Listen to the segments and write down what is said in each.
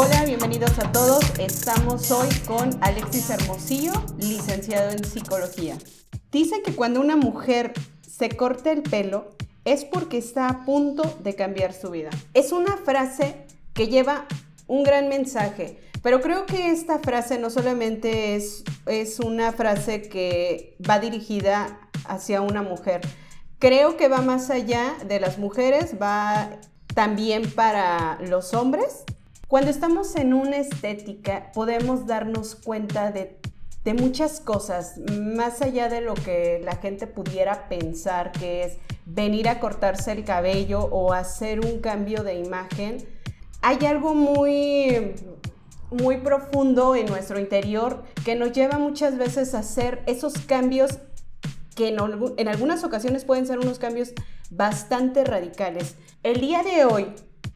Hola, bienvenidos a todos. Estamos hoy con Alexis Hermosillo, licenciado en psicología. Dice que cuando una mujer se corta el pelo es porque está a punto de cambiar su vida. Es una frase que lleva un gran mensaje, pero creo que esta frase no solamente es, es una frase que va dirigida hacia una mujer, creo que va más allá de las mujeres, va también para los hombres. Cuando estamos en una estética podemos darnos cuenta de, muchas cosas, más allá de lo que la gente pudiera pensar que es venir a cortarse el cabello o hacer un cambio de imagen. Hay algo muy muy profundo en nuestro interior que nos lleva muchas veces a hacer esos cambios que en, algunas ocasiones pueden ser unos cambios bastante radicales. El día de hoy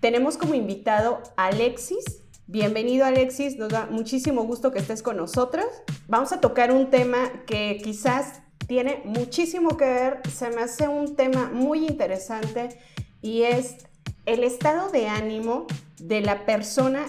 tenemos como invitado a Alexis. Bienvenido Alexis, nos da muchísimo gusto que estés con nosotras. Vamos a tocar un tema que quizás tiene muchísimo que ver, se me hace un tema muy interesante y es el estado de ánimo de la persona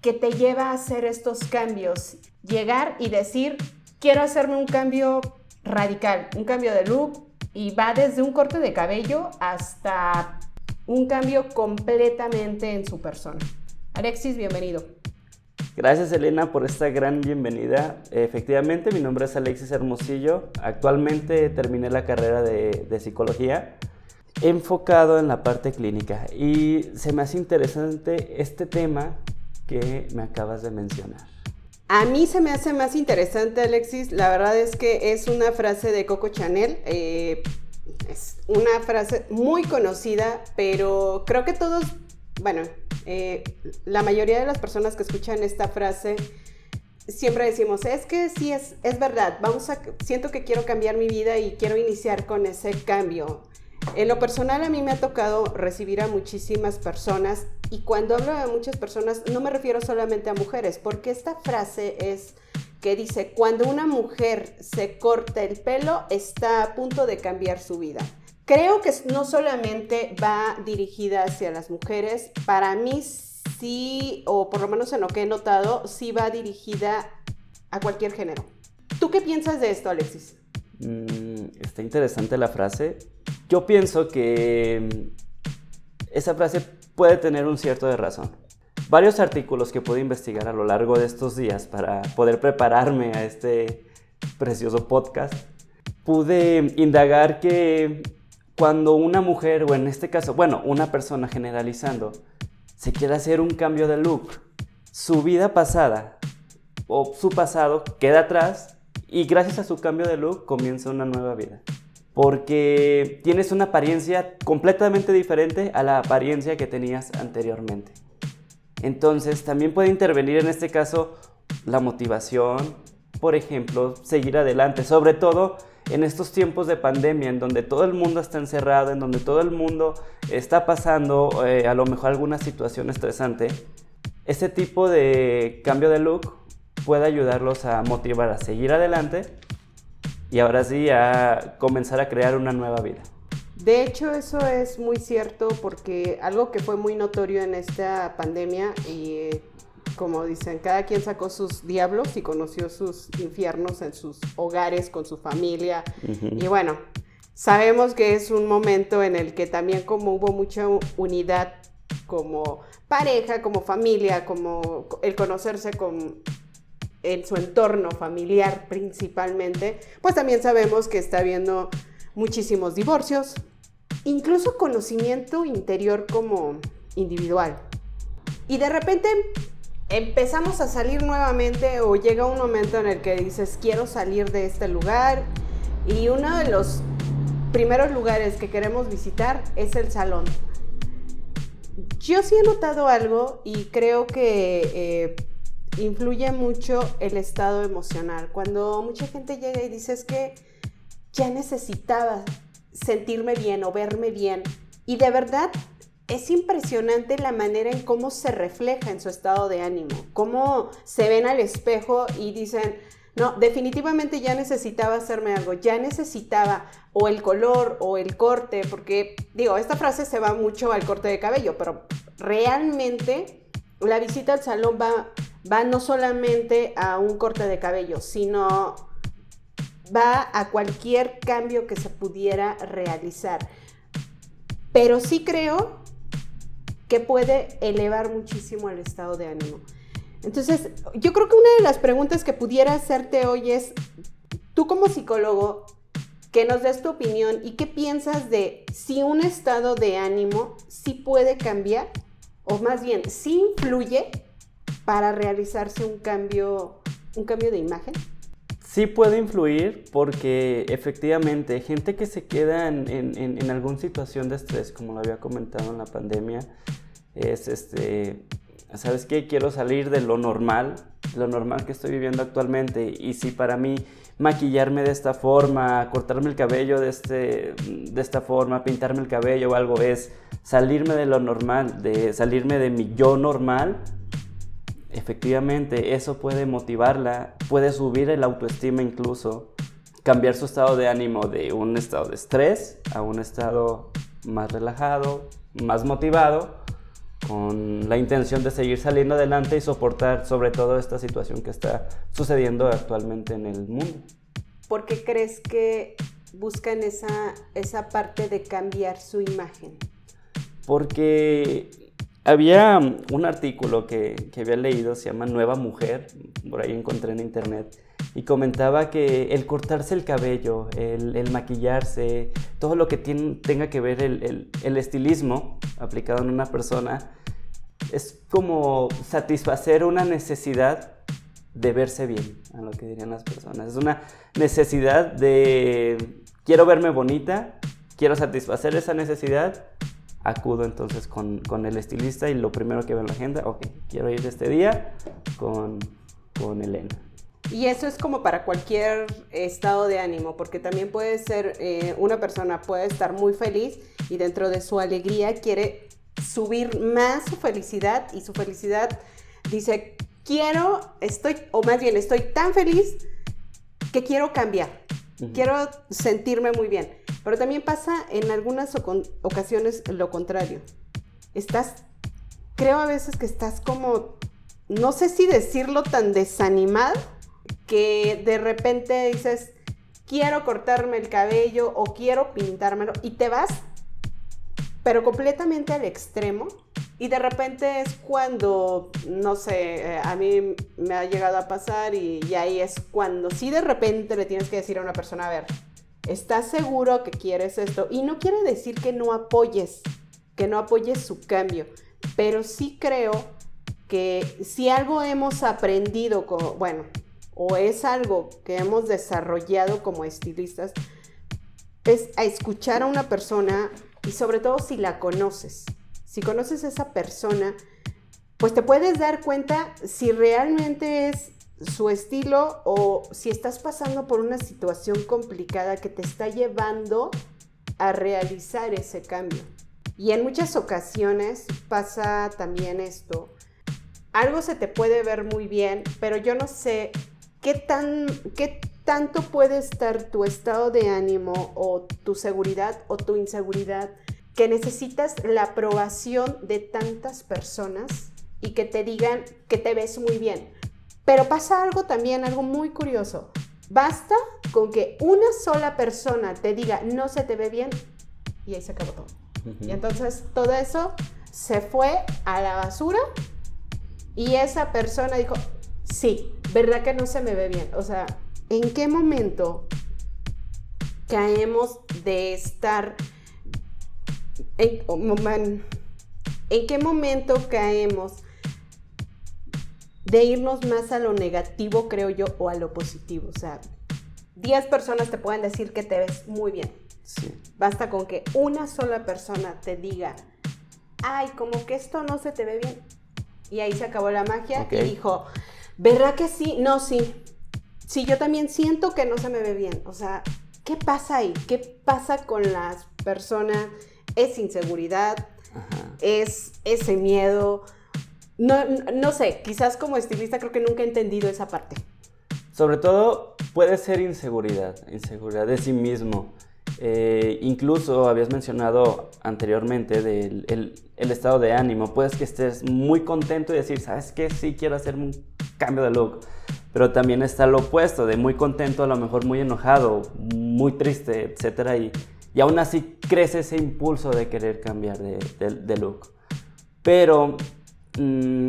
que te lleva a hacer estos cambios. Llegar y decir, quiero hacerme un cambio radical, un cambio de look y va desde un corte de cabello hasta un cambio completamente en su persona. Alexis, bienvenido. Gracias Elena por esta gran bienvenida. Efectivamente, mi nombre es Alexis Hermosillo. Actualmente terminé la carrera de, de psicología enfocado en la parte clínica y se me hace interesante este tema que me acabas de mencionar. A mí se me hace más interesante, Alexis. La verdad es que es una frase de Coco Chanel. Eh, es una frase muy conocida, pero creo que todos, bueno, eh, la mayoría de las personas que escuchan esta frase siempre decimos, es que sí, es, es verdad, vamos a, siento que quiero cambiar mi vida y quiero iniciar con ese cambio. En lo personal a mí me ha tocado recibir a muchísimas personas y cuando hablo de muchas personas no me refiero solamente a mujeres, porque esta frase es que dice, cuando una mujer se corta el pelo está a punto de cambiar su vida. Creo que no solamente va dirigida hacia las mujeres, para mí sí, o por lo menos en lo que he notado, sí va dirigida a cualquier género. ¿Tú qué piensas de esto, Alexis? Mm, está interesante la frase. Yo pienso que mm, esa frase puede tener un cierto de razón. Varios artículos que pude investigar a lo largo de estos días para poder prepararme a este precioso podcast, pude indagar que cuando una mujer, o en este caso, bueno, una persona generalizando, se quiere hacer un cambio de look, su vida pasada o su pasado queda atrás y gracias a su cambio de look comienza una nueva vida. Porque tienes una apariencia completamente diferente a la apariencia que tenías anteriormente. Entonces también puede intervenir en este caso la motivación, por ejemplo, seguir adelante, sobre todo en estos tiempos de pandemia en donde todo el mundo está encerrado, en donde todo el mundo está pasando eh, a lo mejor alguna situación estresante, este tipo de cambio de look puede ayudarlos a motivar a seguir adelante y ahora sí a comenzar a crear una nueva vida. De hecho, eso es muy cierto porque algo que fue muy notorio en esta pandemia y como dicen, cada quien sacó sus diablos y conoció sus infiernos en sus hogares, con su familia. Y bueno, sabemos que es un momento en el que también como hubo mucha unidad como pareja, como familia, como el conocerse con en su entorno familiar principalmente, pues también sabemos que está habiendo muchísimos divorcios, incluso conocimiento interior como individual. Y de repente empezamos a salir nuevamente o llega un momento en el que dices, quiero salir de este lugar y uno de los primeros lugares que queremos visitar es el salón. Yo sí he notado algo y creo que eh, influye mucho el estado emocional. Cuando mucha gente llega y dice es que ya necesitaba sentirme bien o verme bien. Y de verdad es impresionante la manera en cómo se refleja en su estado de ánimo, cómo se ven al espejo y dicen, no, definitivamente ya necesitaba hacerme algo, ya necesitaba o el color o el corte, porque digo, esta frase se va mucho al corte de cabello, pero realmente la visita al salón va, va no solamente a un corte de cabello, sino va a cualquier cambio que se pudiera realizar. Pero sí creo que puede elevar muchísimo el estado de ánimo. Entonces, yo creo que una de las preguntas que pudiera hacerte hoy es, tú como psicólogo, que nos des tu opinión y qué piensas de si un estado de ánimo sí puede cambiar, o más bien, sí influye para realizarse un cambio, un cambio de imagen. Sí puede influir porque efectivamente gente que se queda en, en, alguna situación de estrés, como lo había comentado en la pandemia, es este, ¿sabes qué? Quiero salir de lo normal, lo normal que estoy viviendo actualmente. Y si para mí maquillarme de esta forma, cortarme el cabello de, este, de esta forma, pintarme el cabello o algo es salirme de lo normal, de salirme de mi yo normal, efectivamente eso puede motivarla, puede subir el autoestima incluso, cambiar su estado de ánimo de un estado de estrés a un estado más relajado, más motivado con la intención de seguir saliendo adelante y soportar sobre todo esta situación que está sucediendo actualmente en el mundo. ¿Por qué crees que buscan esa, esa parte de cambiar su imagen? Porque había un artículo que, que, había leído, se llama Nueva Mujer, por ahí encontré en internet, y comentaba que el cortarse el cabello, el, el maquillarse, todo lo que tiene, tenga que ver el, el, el estilismo aplicado en una persona, es como satisfacer una necesidad de verse bien, a lo que dirían las personas. Es una necesidad de quiero verme bonita, quiero satisfacer esa necesidad, acudo entonces con, con el estilista y lo primero que veo en la agenda, ok, quiero ir este día con, con Elena. Y eso es como para cualquier estado de ánimo, porque también puede ser, eh, una persona puede estar muy feliz y dentro de su alegría quiere subir más su felicidad y su felicidad dice, quiero, estoy, o más bien estoy tan feliz que quiero cambiar, quiero sentirme muy bien. Pero también pasa en algunas ocasiones lo contrario. Estás, creo a veces que estás como, no sé si decirlo tan desanimado, que de repente dices, quiero cortarme el cabello o quiero pintármelo y te vas pero completamente al extremo. Y de repente es cuando, no sé, eh, a mí me ha llegado a pasar y, ahí es cuando sí de repente le tienes que decir a una persona, a ver, ¿estás seguro que quieres esto? Y no quiere decir que no apoyes, que no apoyes su cambio, pero sí creo que si algo hemos aprendido, bueno, o es algo que hemos desarrollado como estilistas, es a escuchar a una persona y sobre todo si la conoces. Si conoces a esa persona, pues te puedes dar cuenta si realmente es su estilo o si estás pasando por una situación complicada que te está llevando a realizar ese cambio. Y en muchas ocasiones pasa también esto. Algo se te puede ver muy bien, pero yo no sé qué tan qué tanto puede estar tu estado de ánimo o tu seguridad o tu inseguridad que necesitas la aprobación de tantas personas y que te digan que te ves muy bien. Pero pasa algo también, algo muy curioso. Basta con que una sola persona te diga no se te ve bien y ahí se acabó todo. Y entonces todo eso se fue a la basura y esa persona dijo, sí, ¿verdad que no se me ve bien? O sea, ¿en qué momento caemos de estar... En, ¿En qué momento caemos de irnos más a lo negativo, creo yo, o a lo positivo? O sea, 10 personas te pueden decir que te ves muy bien. Basta con que una sola persona te diga, ay, como que esto no se te ve bien. Y ahí se acabó la magia y dijo, ¿verdad que sí? No, sí. Sí, yo también siento que no se me ve bien. O sea, ¿qué pasa ahí? ¿Qué pasa con las personas? ¿Es inseguridad? ¿Es ese miedo? No, no sé, quizás como estilista creo que nunca he entendido esa parte. Sobre todo puede ser inseguridad, inseguridad de sí mismo. Eh, incluso habías mencionado anteriormente del el, estado de ánimo. Puedes que estés muy contento y decir, ¿sabes qué? Sí, quiero hacer un cambio de look. Pero también está lo opuesto, de muy contento, a lo mejor muy enojado, muy triste, etc. Y, y aún así crece ese impulso de querer cambiar de, de, look. Pero mm,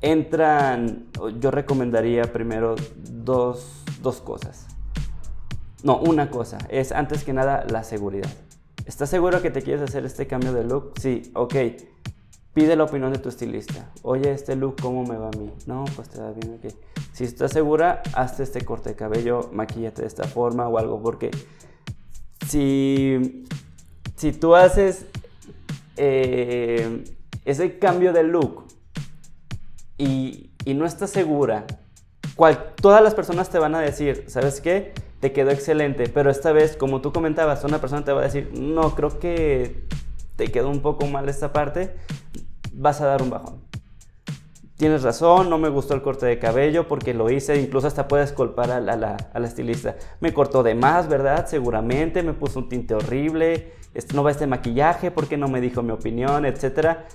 entran, yo recomendaría primero dos, dos cosas. No, una cosa, es antes que nada la seguridad. ¿Estás seguro que te quieres hacer este cambio de look? Sí, ok. Pide la opinión de tu estilista. Oye, este look, ¿cómo me va a mí? No, pues te va bien, ok. Si estás segura, hazte este corte de cabello, maquillate de esta forma o algo, porque si, si tú haces eh, ese cambio de look y, no estás segura, cual, todas las personas te van a decir, ¿sabes qué? te quedó excelente, pero esta vez, como tú comentabas, una persona te va a decir, no, creo que te quedó un poco mal esta parte, vas a dar un bajón. Tienes razón, no me gustó el corte de cabello porque lo hice, incluso hasta puedes culpar a la, estilista. Me cortó de más, ¿verdad? Seguramente, me puso un tinte horrible, este, no va este maquillaje porque no me dijo mi opinión, etcétera.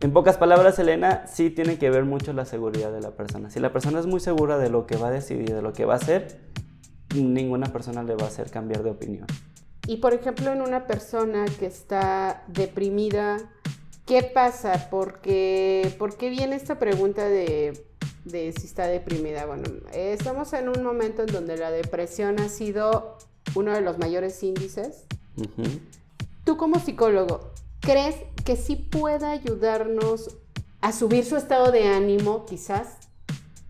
En pocas palabras, Elena, sí tiene que ver mucho la seguridad de la persona. Si la persona es muy segura de lo que va a decidir, de lo que va a hacer, ninguna persona le va a hacer cambiar de opinión. Y por ejemplo, en una persona que está deprimida, ¿qué pasa? Porque, ¿Por qué viene esta pregunta de, de si está deprimida? Bueno, estamos en un momento en donde la depresión ha sido uno de los mayores índices. Tú como psicólogo, ¿crees que sí pueda ayudarnos a subir su estado de ánimo quizás?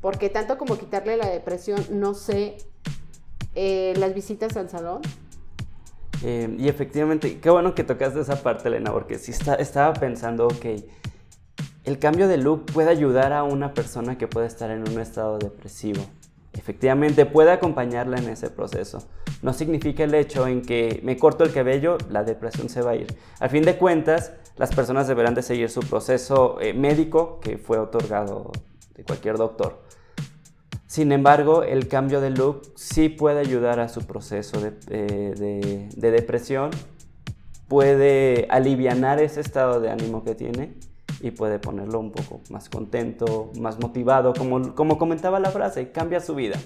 Porque tanto como quitarle la depresión, no sé, eh, las visitas al salón. Eh, y efectivamente, qué bueno que tocaste esa parte, Elena, porque sí está, estaba pensando, ok, el cambio de look puede ayudar a una persona que puede estar en un estado depresivo. Efectivamente, puede acompañarla en ese proceso. No significa el hecho en que me corto el cabello, la depresión se va a ir. Al fin de cuentas, las personas deberán de seguir su proceso eh, médico que fue otorgado de cualquier doctor. Sin embargo, el cambio de look sí puede ayudar a su proceso de, eh, depresión, puede aliviar ese estado de ánimo que tiene y puede ponerlo un poco más contento, más motivado, como, como comentaba la frase, cambia su vida.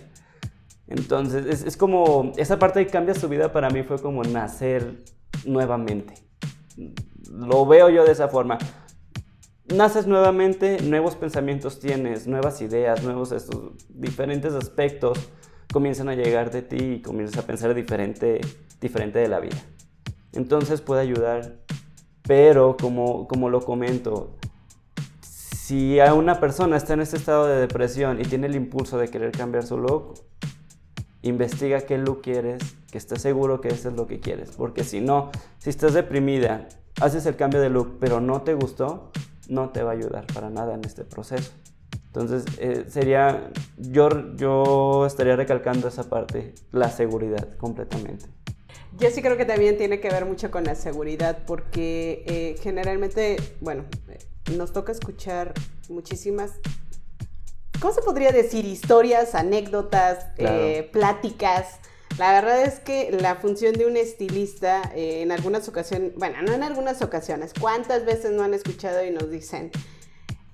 Entonces, es, es, como, esa parte de cambia su vida para mí fue como nacer nuevamente. Lo veo yo de esa forma naces nuevamente, nuevos pensamientos tienes, nuevas ideas, nuevos estos, diferentes aspectos comienzan a llegar de ti y comienzas a pensar diferente, diferente de la vida. Entonces puede ayudar, pero como, como lo comento, si a una persona está en este estado de depresión y tiene el impulso de querer cambiar su look, investiga qué look quieres, que estés seguro que eso es lo que quieres. Porque si no, si estás deprimida, haces el cambio de look, pero no te gustó, no te va a ayudar para nada en este proceso. Entonces, eh, sería, yo, yo estaría recalcando esa parte, la seguridad completamente. Yo sí creo que también tiene que ver mucho con la seguridad, porque eh, generalmente, bueno, nos toca escuchar muchísimas, ¿cómo se podría decir? Historias, anécdotas, eh, pláticas la verdad es que la función de un estilista eh, en algunas ocasiones, bueno, no en algunas ocasiones, ¿cuántas veces no han escuchado y nos dicen?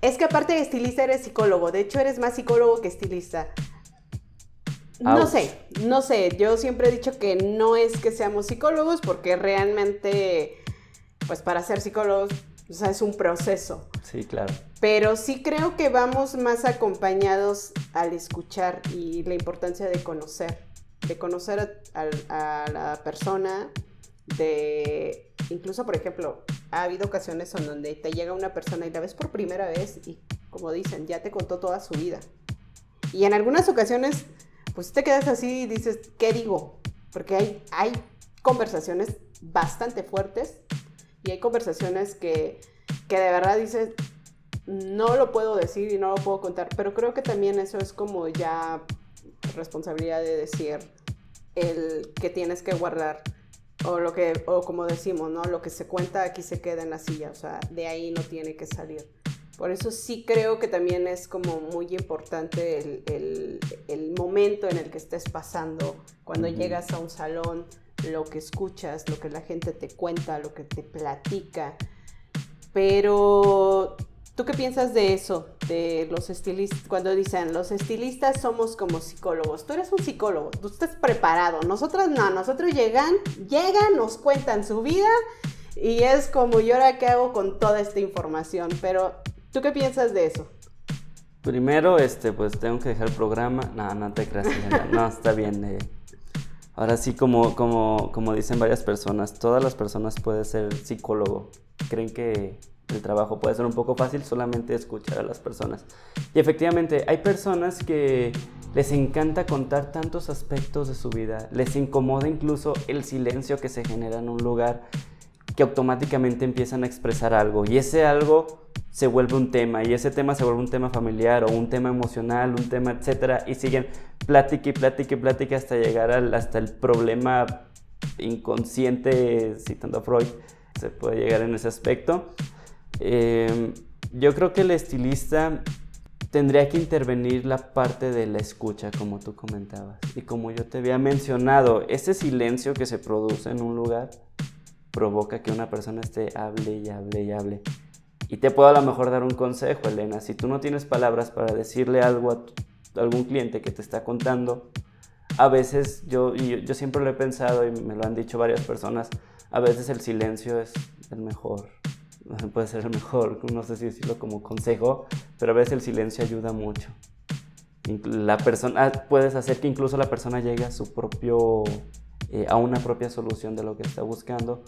Es que aparte de estilista eres psicólogo, de hecho eres más psicólogo que estilista. No sé, no sé, yo siempre he dicho que no es que seamos psicólogos porque realmente, pues para ser psicólogos, o sea, es un proceso. Sí, claro. Pero sí creo que vamos más acompañados al escuchar y la importancia de conocer de conocer a, la persona, de incluso, por ejemplo, ha habido ocasiones en donde te llega una persona y la ves por primera vez y, como dicen, ya te contó toda su vida. Y en algunas ocasiones, pues te quedas así y dices, ¿qué digo? Porque hay, hay conversaciones bastante fuertes y hay conversaciones que, que de verdad dices, no lo puedo decir y no lo puedo contar, pero creo que también eso es como ya responsabilidad de decir, el que tienes que guardar o lo que o como decimos no lo que se cuenta aquí se queda en la silla o sea de ahí no tiene que salir. Por eso sí creo que también es como muy importante el, el, el momento en el que estés pasando cuando llegas a un salón lo que escuchas, lo que la gente te cuenta, lo que te platica. Pero, ¿tú qué piensas de eso? De los estilistas, cuando dicen, los estilistas somos como psicólogos. Tú eres un psicólogo, tú estás preparado. Nosotros no, nosotros llegan, llegan, nos cuentan su vida y es como, ¿yo ahora qué hago con toda esta información? Pero, ¿tú qué piensas de eso? Primero, este, pues tengo que dejar el programa. No, no te creas, no, está bien. Eh. Ahora sí, como, como, como dicen varias personas, todas las personas pueden ser psicólogo. Creen que el trabajo puede ser un poco fácil solamente escuchar a las personas. Y efectivamente, hay personas que les encanta contar tantos aspectos de su vida, les incomoda incluso el silencio que se genera en un lugar que automáticamente empiezan a expresar algo y ese algo se vuelve un tema y ese tema se vuelve un tema familiar o un tema emocional, un tema, etcétera y siguen plática y plática y plática hasta llegar al, hasta el problema inconsciente, citando a Freud, se puede llegar en ese aspecto. Em, yo creo que el estilista tendría que intervenir la parte de la escucha, como tú comentabas. Y como yo te había mencionado, ese silencio que se produce en un lugar provoca que una persona esté hable y hable y hable. Y te puedo a lo mejor dar un consejo, Elena. Si tú no tienes palabras para decirle algo a, algún cliente que te está contando, a veces yo, y yo siempre lo he pensado y me lo han dicho varias personas, a veces el silencio es el mejor, puede ser el mejor, no sé si decirlo como consejo, pero a veces el silencio ayuda mucho. La persona, puedes hacer que incluso la persona llegue a su propio eh, a una propia solución de lo que está buscando.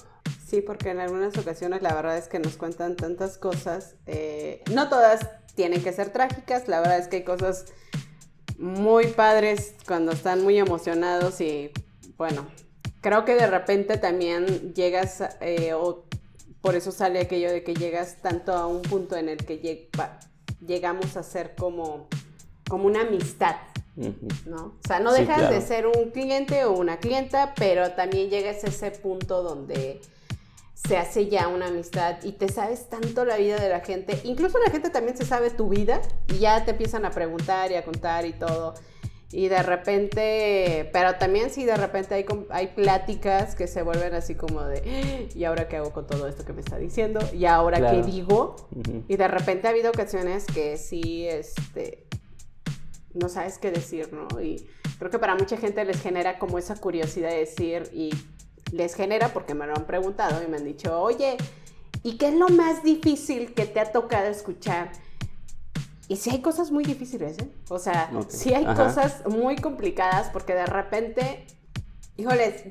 Sí, porque en algunas ocasiones la verdad es que nos cuentan tantas cosas, eh, no todas tienen que ser trágicas, la verdad es que hay cosas muy padres cuando están muy emocionados y bueno, creo que de repente también llegas eh, o por eso sale aquello de que llegas tanto a un punto en el que llegamos a ser como, como una amistad, ¿no? O sea, no dejas de ser un cliente o una clienta, pero también llegas a ese punto donde se hace ya una amistad y te sabes tanto la vida de la gente, incluso la gente también se sabe tu vida y ya te empiezan a preguntar y a contar y todo. Y de repente, pero también sí, de repente hay, hay pláticas que se vuelven así como de, ah, ¿y ahora qué hago con todo esto que me está diciendo? ¿Y ahora qué digo? Y de repente ha habido ocasiones que sí, este, no sabes qué decir, ¿no? Y creo que para mucha gente les genera como esa curiosidad de decir y les genera porque me lo han preguntado y me han dicho, oye, ¿y qué es lo más difícil que te ha tocado escuchar? Y sí hay cosas muy difíciles, ¿eh? O sea, sí hay cosas muy complicadas porque de repente, híjoles,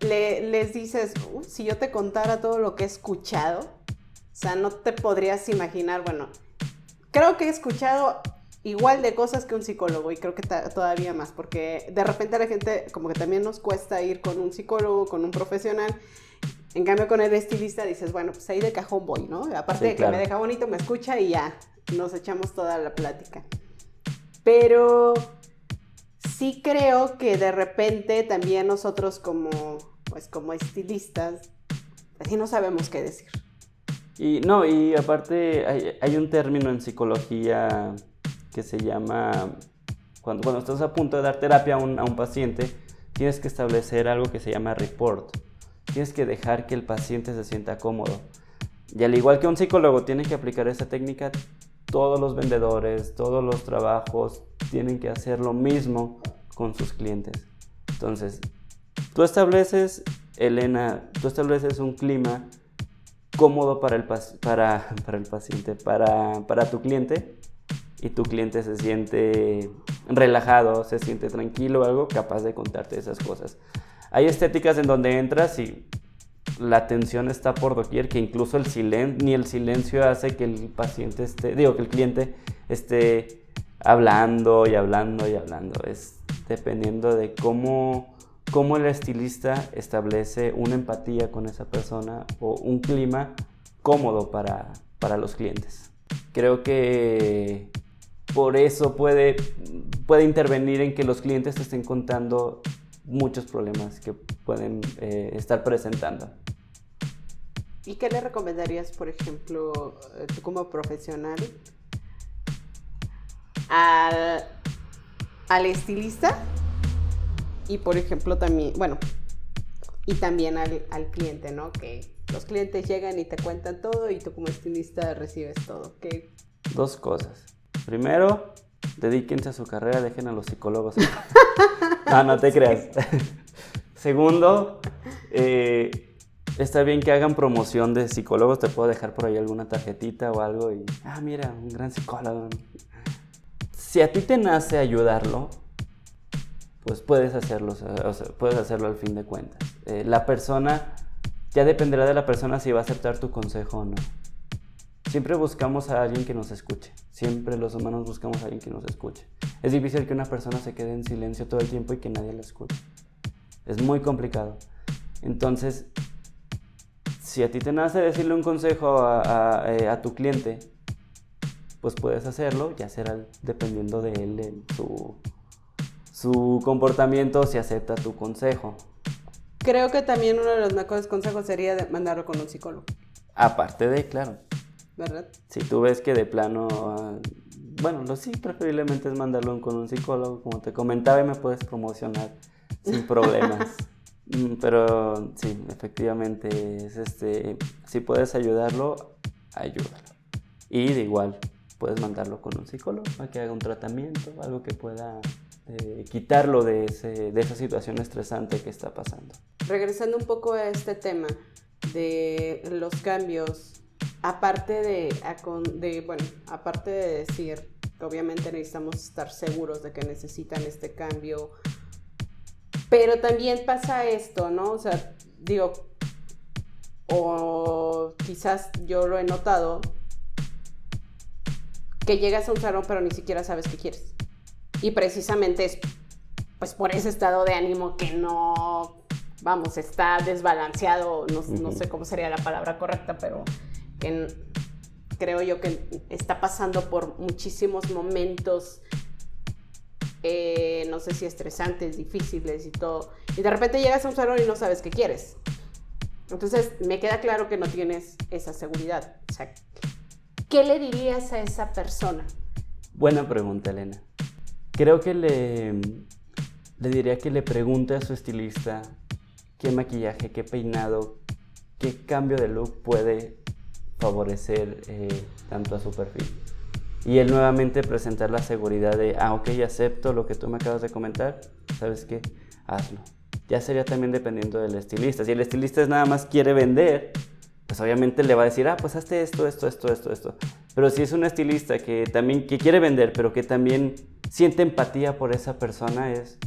les dices, si yo te contara todo lo que he escuchado, o sea, no te podrías imaginar, bueno, creo que he escuchado igual de cosas que un psicólogo y creo que todavía más, porque de repente a la gente como que también nos cuesta ir con un psicólogo, con un profesional. En cambio con el estilista dices, bueno, pues ahí de cajón voy, ¿no? Aparte de que me deja bonito, me escucha y ya, nos echamos toda la plática. Pero sí creo que de repente también nosotros como, pues como estilistas, así no sabemos qué decir. Y no, y aparte hay, hay un término en psicología que se llama, cuando, cuando estás a punto de dar terapia a un, a un paciente, tienes que establecer algo que se llama report. Tienes que dejar que el paciente se sienta cómodo. Y al igual que un psicólogo tiene que aplicar esa técnica, todos los vendedores, todos los trabajos tienen que hacer lo mismo con sus clientes. Entonces, tú estableces, Elena, tú estableces un clima cómodo para el, para, para el paciente, para, para tu cliente, y tu cliente se siente relajado, se siente tranquilo algo, capaz de contarte esas cosas. Hay estéticas en donde entras y la tensión está por doquier, que incluso el silencio, ni el silencio hace que el paciente esté, digo, que el cliente esté hablando y hablando y hablando. Es dependiendo de cómo, cómo el estilista establece una empatía con esa persona o un clima cómodo para, para los clientes. Creo que por eso puede, puede intervenir en que los clientes te estén contando muchos problemas que pueden eh, estar presentando. ¿Y qué le recomendarías, por ejemplo, eh, tú como profesional, al, al estilista? Y por ejemplo también, bueno, y también al, al, cliente, ¿no? Que los clientes llegan y te cuentan todo y tú como estilista recibes todo. ¿Qué? Dos cosas. Primero, dedíquense a su carrera, dejen a los psicólogos. no, no te creas. Segundo, eh, está bien que hagan promoción de psicólogos, te puedo dejar por ahí alguna tarjetita o algo y, ah, mira, un gran psicólogo. Si a ti te nace ayudarlo, pues puedes hacerlo, o sea, puedes hacerlo al fin de cuentas. Eh, la persona, ya dependerá de la persona si va a aceptar tu consejo o no. Siempre buscamos a alguien que nos escuche. Siempre los humanos buscamos a alguien que nos escuche. Es difícil que una persona se quede en silencio todo el tiempo y que nadie la escuche. Es muy complicado. Entonces, si a ti te nace decirle un consejo a, eh, tu cliente, pues puedes hacerlo, ya será dependiendo de él, su, su comportamiento, si acepta tu consejo. Creo que también uno de los mejores consejos sería mandarlo con un psicólogo. Aparte de, claro. ¿Verdad? Si tú ves que de plano, ah, bueno, lo sí, preferiblemente es mandarlo con un psicólogo, como te comentaba, y me puedes promocionar sin problemas. Mm, pero sí, efectivamente, es este, si puedes ayudarlo, ayúdalo. Y de igual, puedes mandarlo con un psicólogo para que haga un tratamiento, algo que pueda eh, quitarlo de, ese, de esa situación estresante que está pasando. Regresando un poco a este tema de los cambios, aparte de, de bueno, aparte de decir, obviamente necesitamos estar seguros de que necesitan este cambio, pero también pasa esto, ¿no? O sea, digo, o quizás yo lo he notado, que llegas a un salón pero ni siquiera sabes qué quieres. Y precisamente es pues por ese estado de ánimo que no, vamos, está desbalanceado, no, sé cómo sería la palabra correcta, pero creo yo que está pasando por muchísimos momentos eh, no sé si estresantes, difíciles y todo. Y de repente llegas a un salón y no sabes qué quieres. Entonces me queda claro que no tienes esa seguridad. ¿qué le dirías a esa persona? Buena pregunta, Elena. Creo que le, le diría que le pregunte a su estilista qué maquillaje, qué peinado, qué cambio de look puede favorecer eh, tanto a su perfil y él nuevamente presentar la seguridad de, ah, ok, acepto lo que tú me acabas de comentar, ¿sabes qué? Hazlo. Ya sería también dependiendo del estilista. Si el estilista nada más quiere vender, pues obviamente le va a decir, ah, pues hazte esto, esto, esto, esto, esto. Pero si es un estilista que también que quiere vender, pero que también siente empatía por esa persona, es,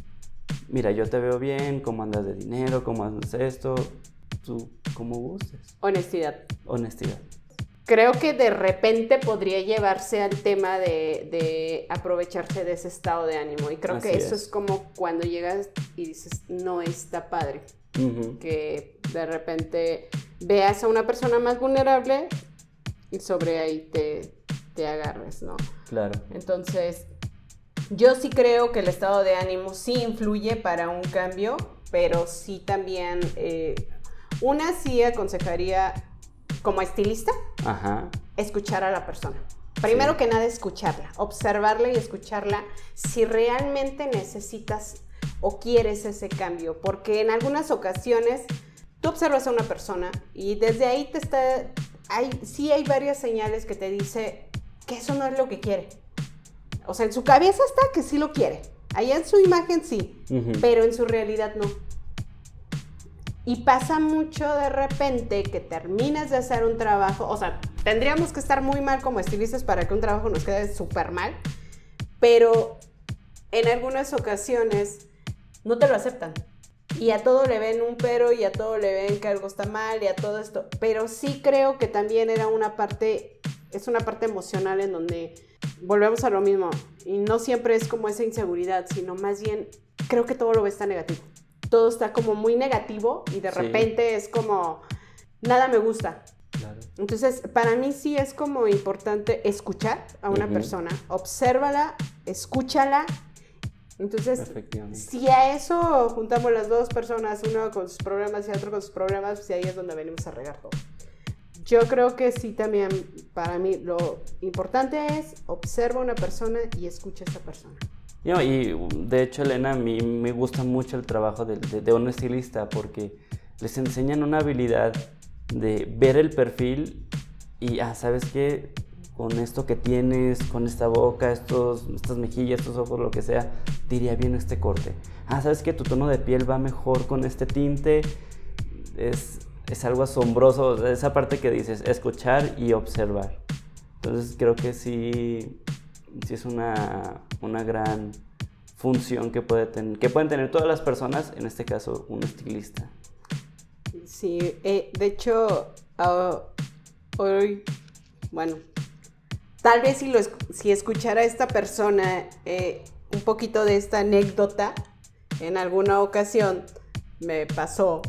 mira, yo te veo bien, cómo andas de dinero, cómo haces esto, tú, como gustes. Honestidad. Honestidad creo que de repente podría llevarse al tema de, aprovecharse de ese estado de ánimo. Y creo que eso es. como cuando llegas y dices, no está padre. Que de repente veas a una persona más vulnerable y sobre ahí te, te agarres, ¿no? Claro. Entonces, yo sí creo que el estado de ánimo sí influye para un cambio, pero sí también, eh, una sí aconsejaría como estilista, escuchar a la persona. Primero que nada, escucharla, observarla y escucharla si realmente necesitas o quieres ese cambio, porque en algunas ocasiones tú observas a una persona y desde ahí te está, hay, sí hay varias señales que te dice que eso no es lo que quiere. O sea, en su cabeza está que sí lo quiere, ahí en su imagen sí, pero en su realidad no. Y pasa mucho de repente que terminas de hacer un trabajo, o sea, tendríamos que estar muy mal como estilistas para que un trabajo nos quede súper mal, pero en algunas ocasiones no te lo aceptan. Y a todo le ven un pero y a todo le ven que algo está mal y a todo esto. Pero sí creo que también era una parte, es una parte emocional en donde volvemos a lo mismo. Y no siempre es como esa inseguridad, sino más bien creo que todo lo ves tan negativo todo está como muy negativo y de repente es como, nada me gusta. Entonces, para mí sí es como importante escuchar a una persona, obsérvala, escúchala. Entonces, si a eso juntamos las dos personas, uno con sus problemas y otro con sus problemas, pues ahí es donde venimos a regar todo. Yo creo que sí también, para mí, lo importante es observa a una persona y escucha a esa persona y de hecho, Elena, a mí me gusta mucho el trabajo de, un estilista porque les enseñan una habilidad de ver el perfil y, ah, ¿sabes qué? Con esto que tienes, con esta boca, estos, estas mejillas, estos ojos, lo que sea, diría bien este corte. Ah, ¿sabes qué? Tu tono de piel va mejor con este tinte. Es, es algo asombroso, esa parte que dices, escuchar y observar. Entonces creo que sí, sí es una, una gran función que, puede que pueden tener todas las personas, en este caso un estilista. Sí, eh, de hecho, ah, hoy, bueno, tal vez si, lo, si escuchara a esta persona eh, un poquito de esta anécdota, en alguna ocasión me pasó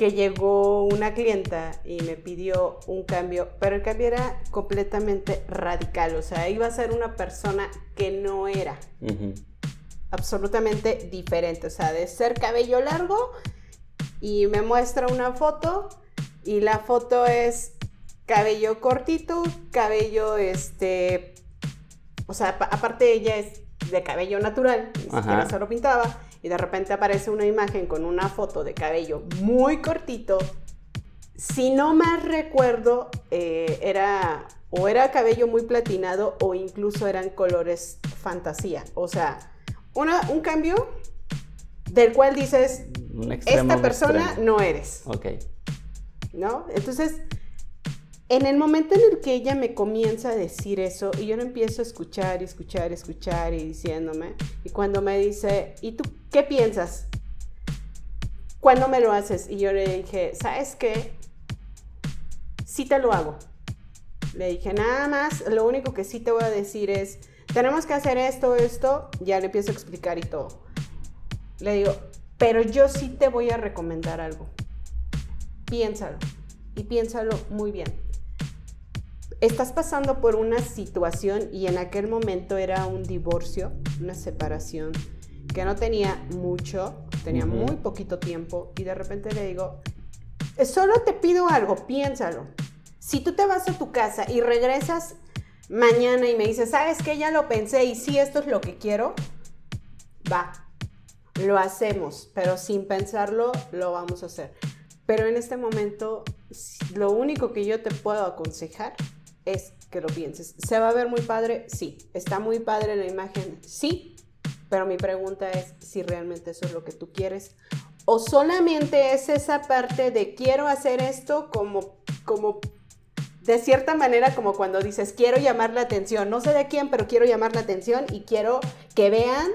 que llegó una clienta y me pidió un cambio, pero el cambio era completamente radical, o sea, iba a ser una persona que no era. Absolutamente diferente, o sea, de ser cabello largo y me muestra una foto y la foto es cabello cortito, cabello este, o sea, aparte ella es de cabello natural, ni siquiera se lo pintaba y de repente aparece una imagen con una foto de cabello muy cortito. Si no más recuerdo, eh, era o era cabello muy platinado o incluso eran colores fantasía. O sea, un cambio del cual dices, esta persona no eres. Ok. ¿No? Entonces, en el momento en el que ella me comienza a decir eso y yo lo empiezo a escuchar y escuchar y escuchar y diciéndome, y cuando me dice, ¿y tú qué piensas? ¿Cuándo me lo haces? Y yo le dije, ¿sabes qué? Sí te lo hago. Le dije, nada más, lo único que sí te voy a decir es, tenemos que hacer esto, esto, ya le empiezo a explicar y todo. Le digo, pero yo sí te voy a recomendar algo. Piénsalo y piénsalo muy bien estás pasando por una situación y en aquel momento era un divorcio, una separación, que no tenía mucho, tenía muy poquito tiempo y de repente le digo, solo te pido algo, piénsalo. Si tú te vas a tu casa y regresas mañana y me dices, ¿sabes qué? Ya lo pensé y sí, esto es lo que quiero, va, lo hacemos, pero sin pensarlo lo vamos a hacer. Pero en este momento, lo único que yo te puedo aconsejar es que lo pienses. ¿Se va a ver muy padre? Sí. ¿Está muy padre la imagen? Sí. Pero mi pregunta es si realmente eso es lo que tú quieres. O solamente es esa parte de quiero hacer esto como, como de cierta manera como cuando dices quiero llamar la atención. No sé de quién, pero quiero llamar la atención y quiero que vean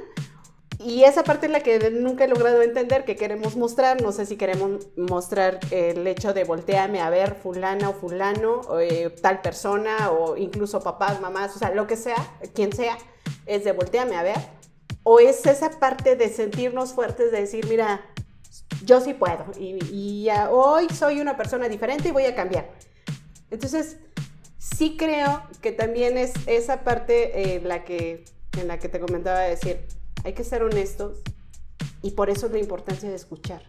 y esa parte es la que nunca he logrado entender que queremos mostrar. No sé si queremos mostrar el hecho de voltearme a ver fulana o fulano, o, eh, tal persona, o incluso papás, mamás, o sea, lo que sea, quien sea, es de voltearme a ver. O es esa parte de sentirnos fuertes, de decir, mira, yo sí puedo. Y, hoy soy una persona diferente y voy a cambiar. Entonces, sí creo que también es esa parte eh, la que, en la que te comentaba de decir, hay que ser honestos y por eso es la importancia de escuchar.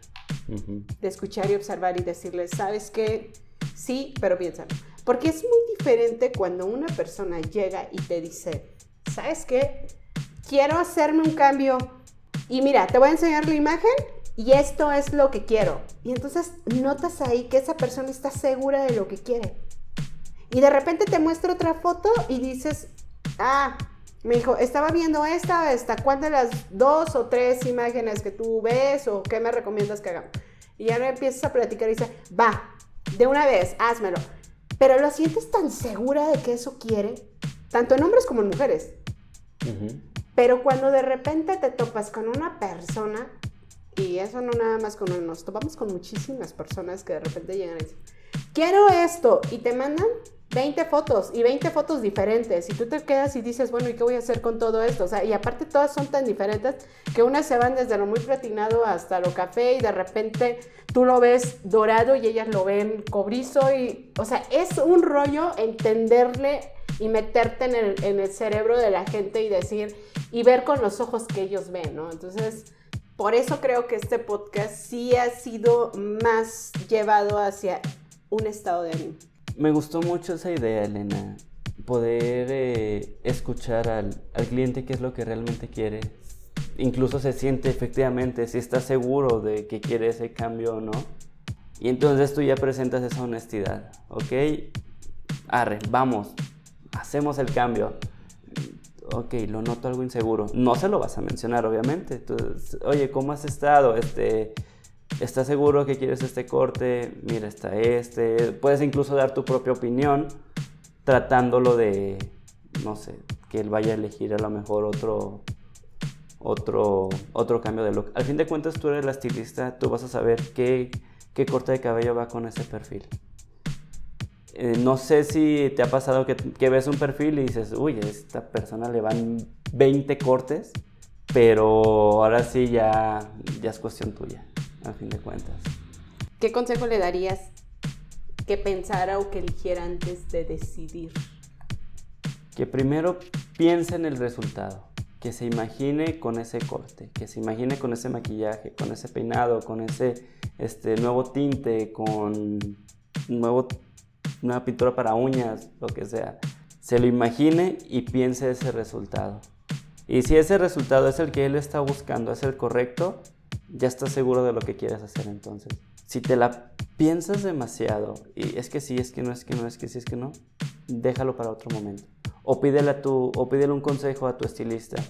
De escuchar y observar y decirles, ¿sabes qué? Sí, pero piénsalo. Porque es muy diferente cuando una persona llega y te dice, ¿sabes qué? Quiero hacerme un cambio. Y mira, te voy a enseñar la imagen y esto es lo que quiero. Y entonces notas ahí que esa persona está segura de lo que quiere. Y de repente te muestra otra foto y dices, ah, me dijo, estaba viendo esta, esta, ¿cuál de las dos o tres imágenes que tú ves o qué me recomiendas que hagamos? Y ya empiezas a platicar y dice, va, de una vez, házmelo. Pero lo sientes tan segura de que eso quiere, tanto en hombres como en mujeres. Pero cuando de repente te topas con una persona, y eso no nada más con uno, nos topamos con muchísimas personas que de repente llegan y dicen, quiero esto, y te mandan 20 fotos y 20 fotos diferentes y tú te quedas y dices, bueno, ¿y qué voy a hacer con todo esto? O sea, y aparte todas son tan diferentes que unas se van desde lo muy platinado hasta lo café y de repente tú lo ves dorado y ellas lo ven cobrizo y, o sea, es un rollo entenderle y meterte en el, en el cerebro de la gente y decir, y ver con los ojos que ellos ven, ¿no? Entonces, por eso creo que este podcast sí ha sido más llevado hacia un estado de ánimo. Me gustó mucho esa idea, Elena. Poder eh, escuchar al, cliente qué es lo que realmente quiere. Incluso se siente efectivamente si está seguro de que quiere ese cambio o no. Y entonces tú ya presentas esa honestidad, ¿ok? Arre, vamos, hacemos el cambio. Ok, lo noto algo inseguro. No se lo vas a mencionar, obviamente. Oye, ¿cómo has estado? Este, ¿Estás seguro que quieres este corte? Mira, está este. Puedes incluso dar tu propia opinión tratándolo de, no sé, que él vaya a elegir a lo mejor otro, otro, otro cambio de look. Al fin de cuentas, tú eres la estilista, tú vas a saber qué, qué corte de cabello va con ese perfil. Eh, no sé si te ha pasado que, ves un perfil y dices, uy, a esta persona le van 20 cortes, pero ahora sí ya, ya es cuestión tuya, al fin de cuentas. ¿Qué consejo le darías que pensara o que eligiera antes de decidir? Que primero piense en el resultado, que se imagine con ese corte, que se imagine con ese maquillaje, con ese peinado, con ese este, nuevo tinte, con nuevo una pintura para uñas, lo que sea. Se lo imagine y piense ese resultado. Y si ese resultado es el que él está buscando, es el correcto, ya está seguro de lo que quieres hacer entonces. Si te la piensas demasiado y es que sí, es que no, es que no, es que sí, es que no, déjalo para otro momento. O pídele, a tu, o pídele un consejo a tu estilista.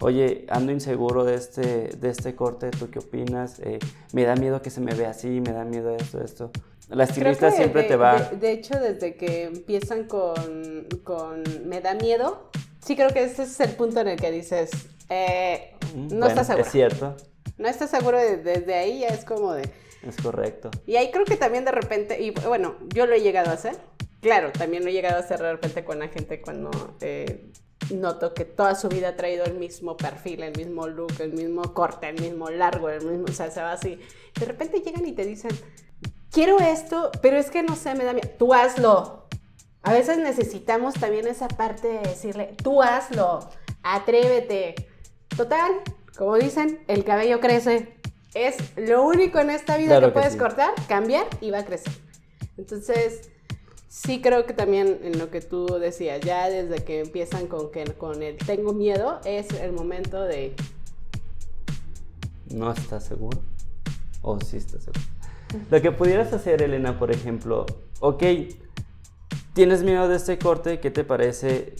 Oye, ando inseguro de este, de este corte, ¿tú qué opinas? Eh, me da miedo que se me vea así, me da miedo esto, esto. La estilista siempre te va... De, hecho, desde que empiezan con, con, me da miedo, sí creo que ese es el punto en el que dices, eh, no estás seguro. Es cierto. No estás seguro, desde ahí ya es como de... Es correcto. Y ahí creo que también de repente, y bueno, yo lo he llegado a hacer. Claro, también lo he llegado a hacer de repente con la gente cuando eh, noto que toda su vida ha traído el mismo perfil, el mismo look, el mismo corte, el mismo largo, el mismo, o sea, se va así. De repente llegan y te dicen, quiero esto, pero es que no sé, me da miedo. Tú hazlo. A veces necesitamos también esa parte de decirle, tú hazlo, atrévete. Total, como dicen, el cabello crece. Es lo único en esta vida que, puedes cortar, cambiar y va a crecer. Entonces, sí creo que también en lo que tú decías, ya desde que empiezan con, que, con el tengo miedo, es el momento de... ¿No estás seguro? ¿O sí estás seguro? Lo que pudieras hacer, Elena, por ejemplo, ok, tienes miedo de este corte, ¿qué te parece?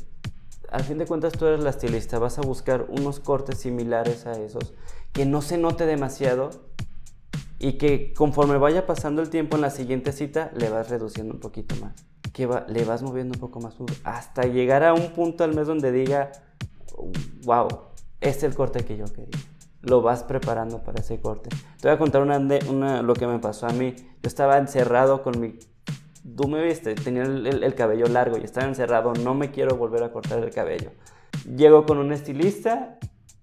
Al fin de cuentas tú eres la estilista, vas a buscar unos cortes similares a esos, que no se note demasiado y que conforme vaya pasando el tiempo en la siguiente cita le vas reduciendo un poquito más, que le vas moviendo un poco más hasta llegar a un punto al mes donde diga, wow, este es el corte que yo quería lo vas preparando para ese corte. Te voy a contar una, lo que me pasó a mí. Yo estaba encerrado con mi... Tú me viste, tenía el, cabello largo y estaba encerrado, no me quiero volver a cortar el cabello. Llego con un estilista,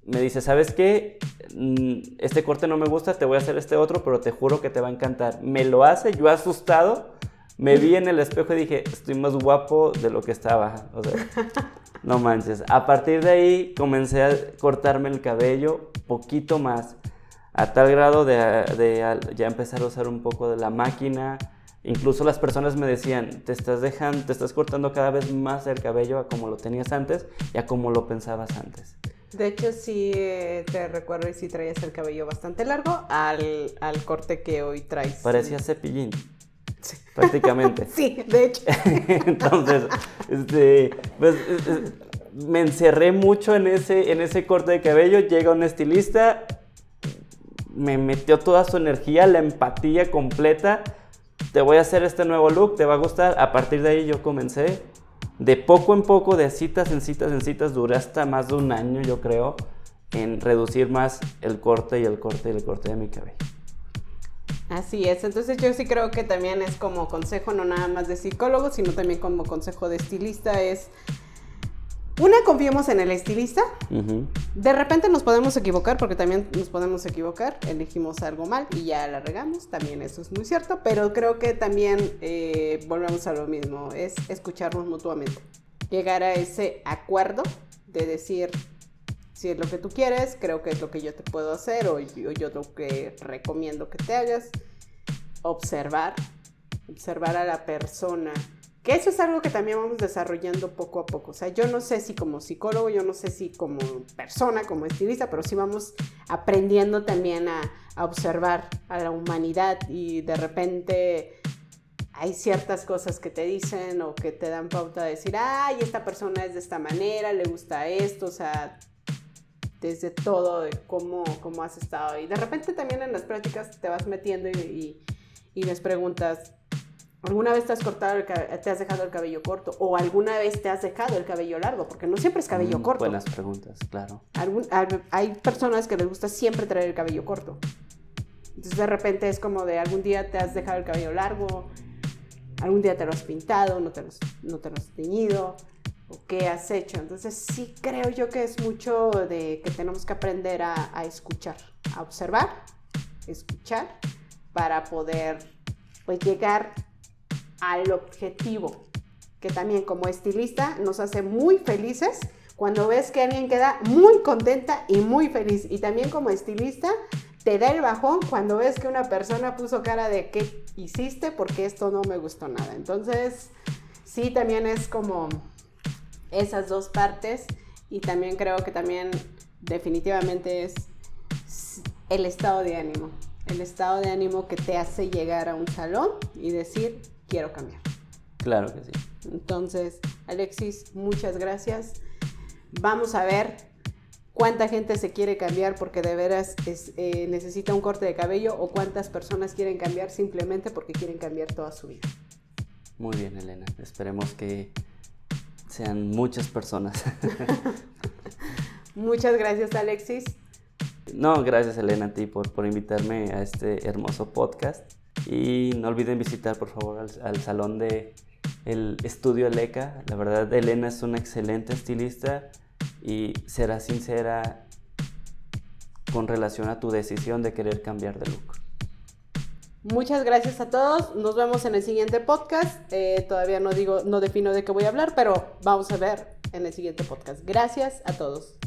me dice, ¿sabes qué? Mm, este corte no me gusta, te voy a hacer este otro, pero te juro que te va a encantar. Me lo hace, yo asustado, me vi en el espejo y dije, estoy más guapo de lo que estaba. O sea, no manches. A partir de ahí comencé a cortarme el cabello poquito más, a tal grado de, ya empezar a usar un poco de la máquina. Incluso las personas me decían, te estás dejando, te estás cortando cada vez más el cabello a como lo tenías antes y a como lo pensabas antes. De hecho, sí eh, te recuerdo y sí traías el cabello bastante largo al, al corte que hoy traes. Parecía cepillín. Prácticamente. sí, de hecho. Entonces, este, pues, me encerré mucho en ese, en ese corte de cabello. Llega un estilista, me metió toda su energía, la empatía completa. Te voy a hacer este nuevo look, te va a gustar. A partir de ahí yo comencé de poco en poco, de citas en citas en citas, duré hasta más de un año, yo creo, en reducir más el corte y el corte y el corte de mi cabello. Así es, entonces yo sí creo que también es como consejo, no nada más de psicólogo, sino también como consejo de estilista, es una, confiemos en el estilista. De repente nos podemos equivocar, porque también nos podemos equivocar. Elegimos algo mal y ya la regamos. También eso es muy cierto. Pero creo que también eh, volvemos a lo mismo. Es escucharnos mutuamente. Llegar a ese acuerdo de decir, si es lo que tú quieres, creo que es lo que yo te puedo hacer o yo, yo lo que recomiendo que te hagas. Observar, observar a la persona Que eso es algo que también vamos desarrollando poco a poco. O sea, yo no sé si como psicólogo, yo no sé si como persona, como estilista, pero sí vamos aprendiendo también a, observar a la humanidad y de repente hay ciertas cosas que te dicen o que te dan pauta de decir, ay, esta persona es de esta manera, le gusta esto, o sea, desde todo de cómo, cómo has estado. Y de repente también en las prácticas te vas metiendo y les preguntas, ¿Alguna vez te has cortado el te has dejado el cabello corto? ¿O alguna vez te has dejado el cabello largo? Porque no siempre es cabello mm, corto. Buenas preguntas, claro. hay personas que les gusta siempre traer el cabello corto. Entonces de repente es como de algún día te has dejado el cabello largo, algún día te lo has pintado, no te lo, no te lo has teñido, o qué has hecho. Entonces sí creo yo que es mucho de que tenemos que aprender a, a escuchar, a observar, escuchar, para poder pues llegar al objetivo, que también como estilista nos hace muy felices cuando ves que alguien queda muy contenta y muy feliz. Y también como estilista te da el bajón cuando ves que una persona puso cara de qué hiciste porque esto no me gustó nada. Entonces, sí, también es como esas dos partes y también creo que también definitivamente es el estado de ánimo. El estado de ánimo que te hace llegar a un salón y decir, quiero cambiar. Claro que sí. Entonces, Alexis, muchas gracias. Vamos a ver cuánta gente se quiere cambiar porque de veras eh, necesita un corte de cabello o cuántas personas quieren cambiar simplemente porque quieren cambiar toda su vida. Muy bien, Elena. Esperemos que sean muchas personas. muchas gracias, Alexis. No, gracias, Elena, a ti por, por invitarme a este hermoso podcast. Y no olviden visitar por favor al, salón de el estudio Eleca. La verdad, Elena es una excelente estilista y será sincera con relación a tu decisión de querer cambiar de look. Muchas gracias a todos. Nos vemos en el siguiente podcast. Eh, todavía no digo, no defino de qué voy a hablar, pero vamos a ver en el siguiente podcast. Gracias a todos.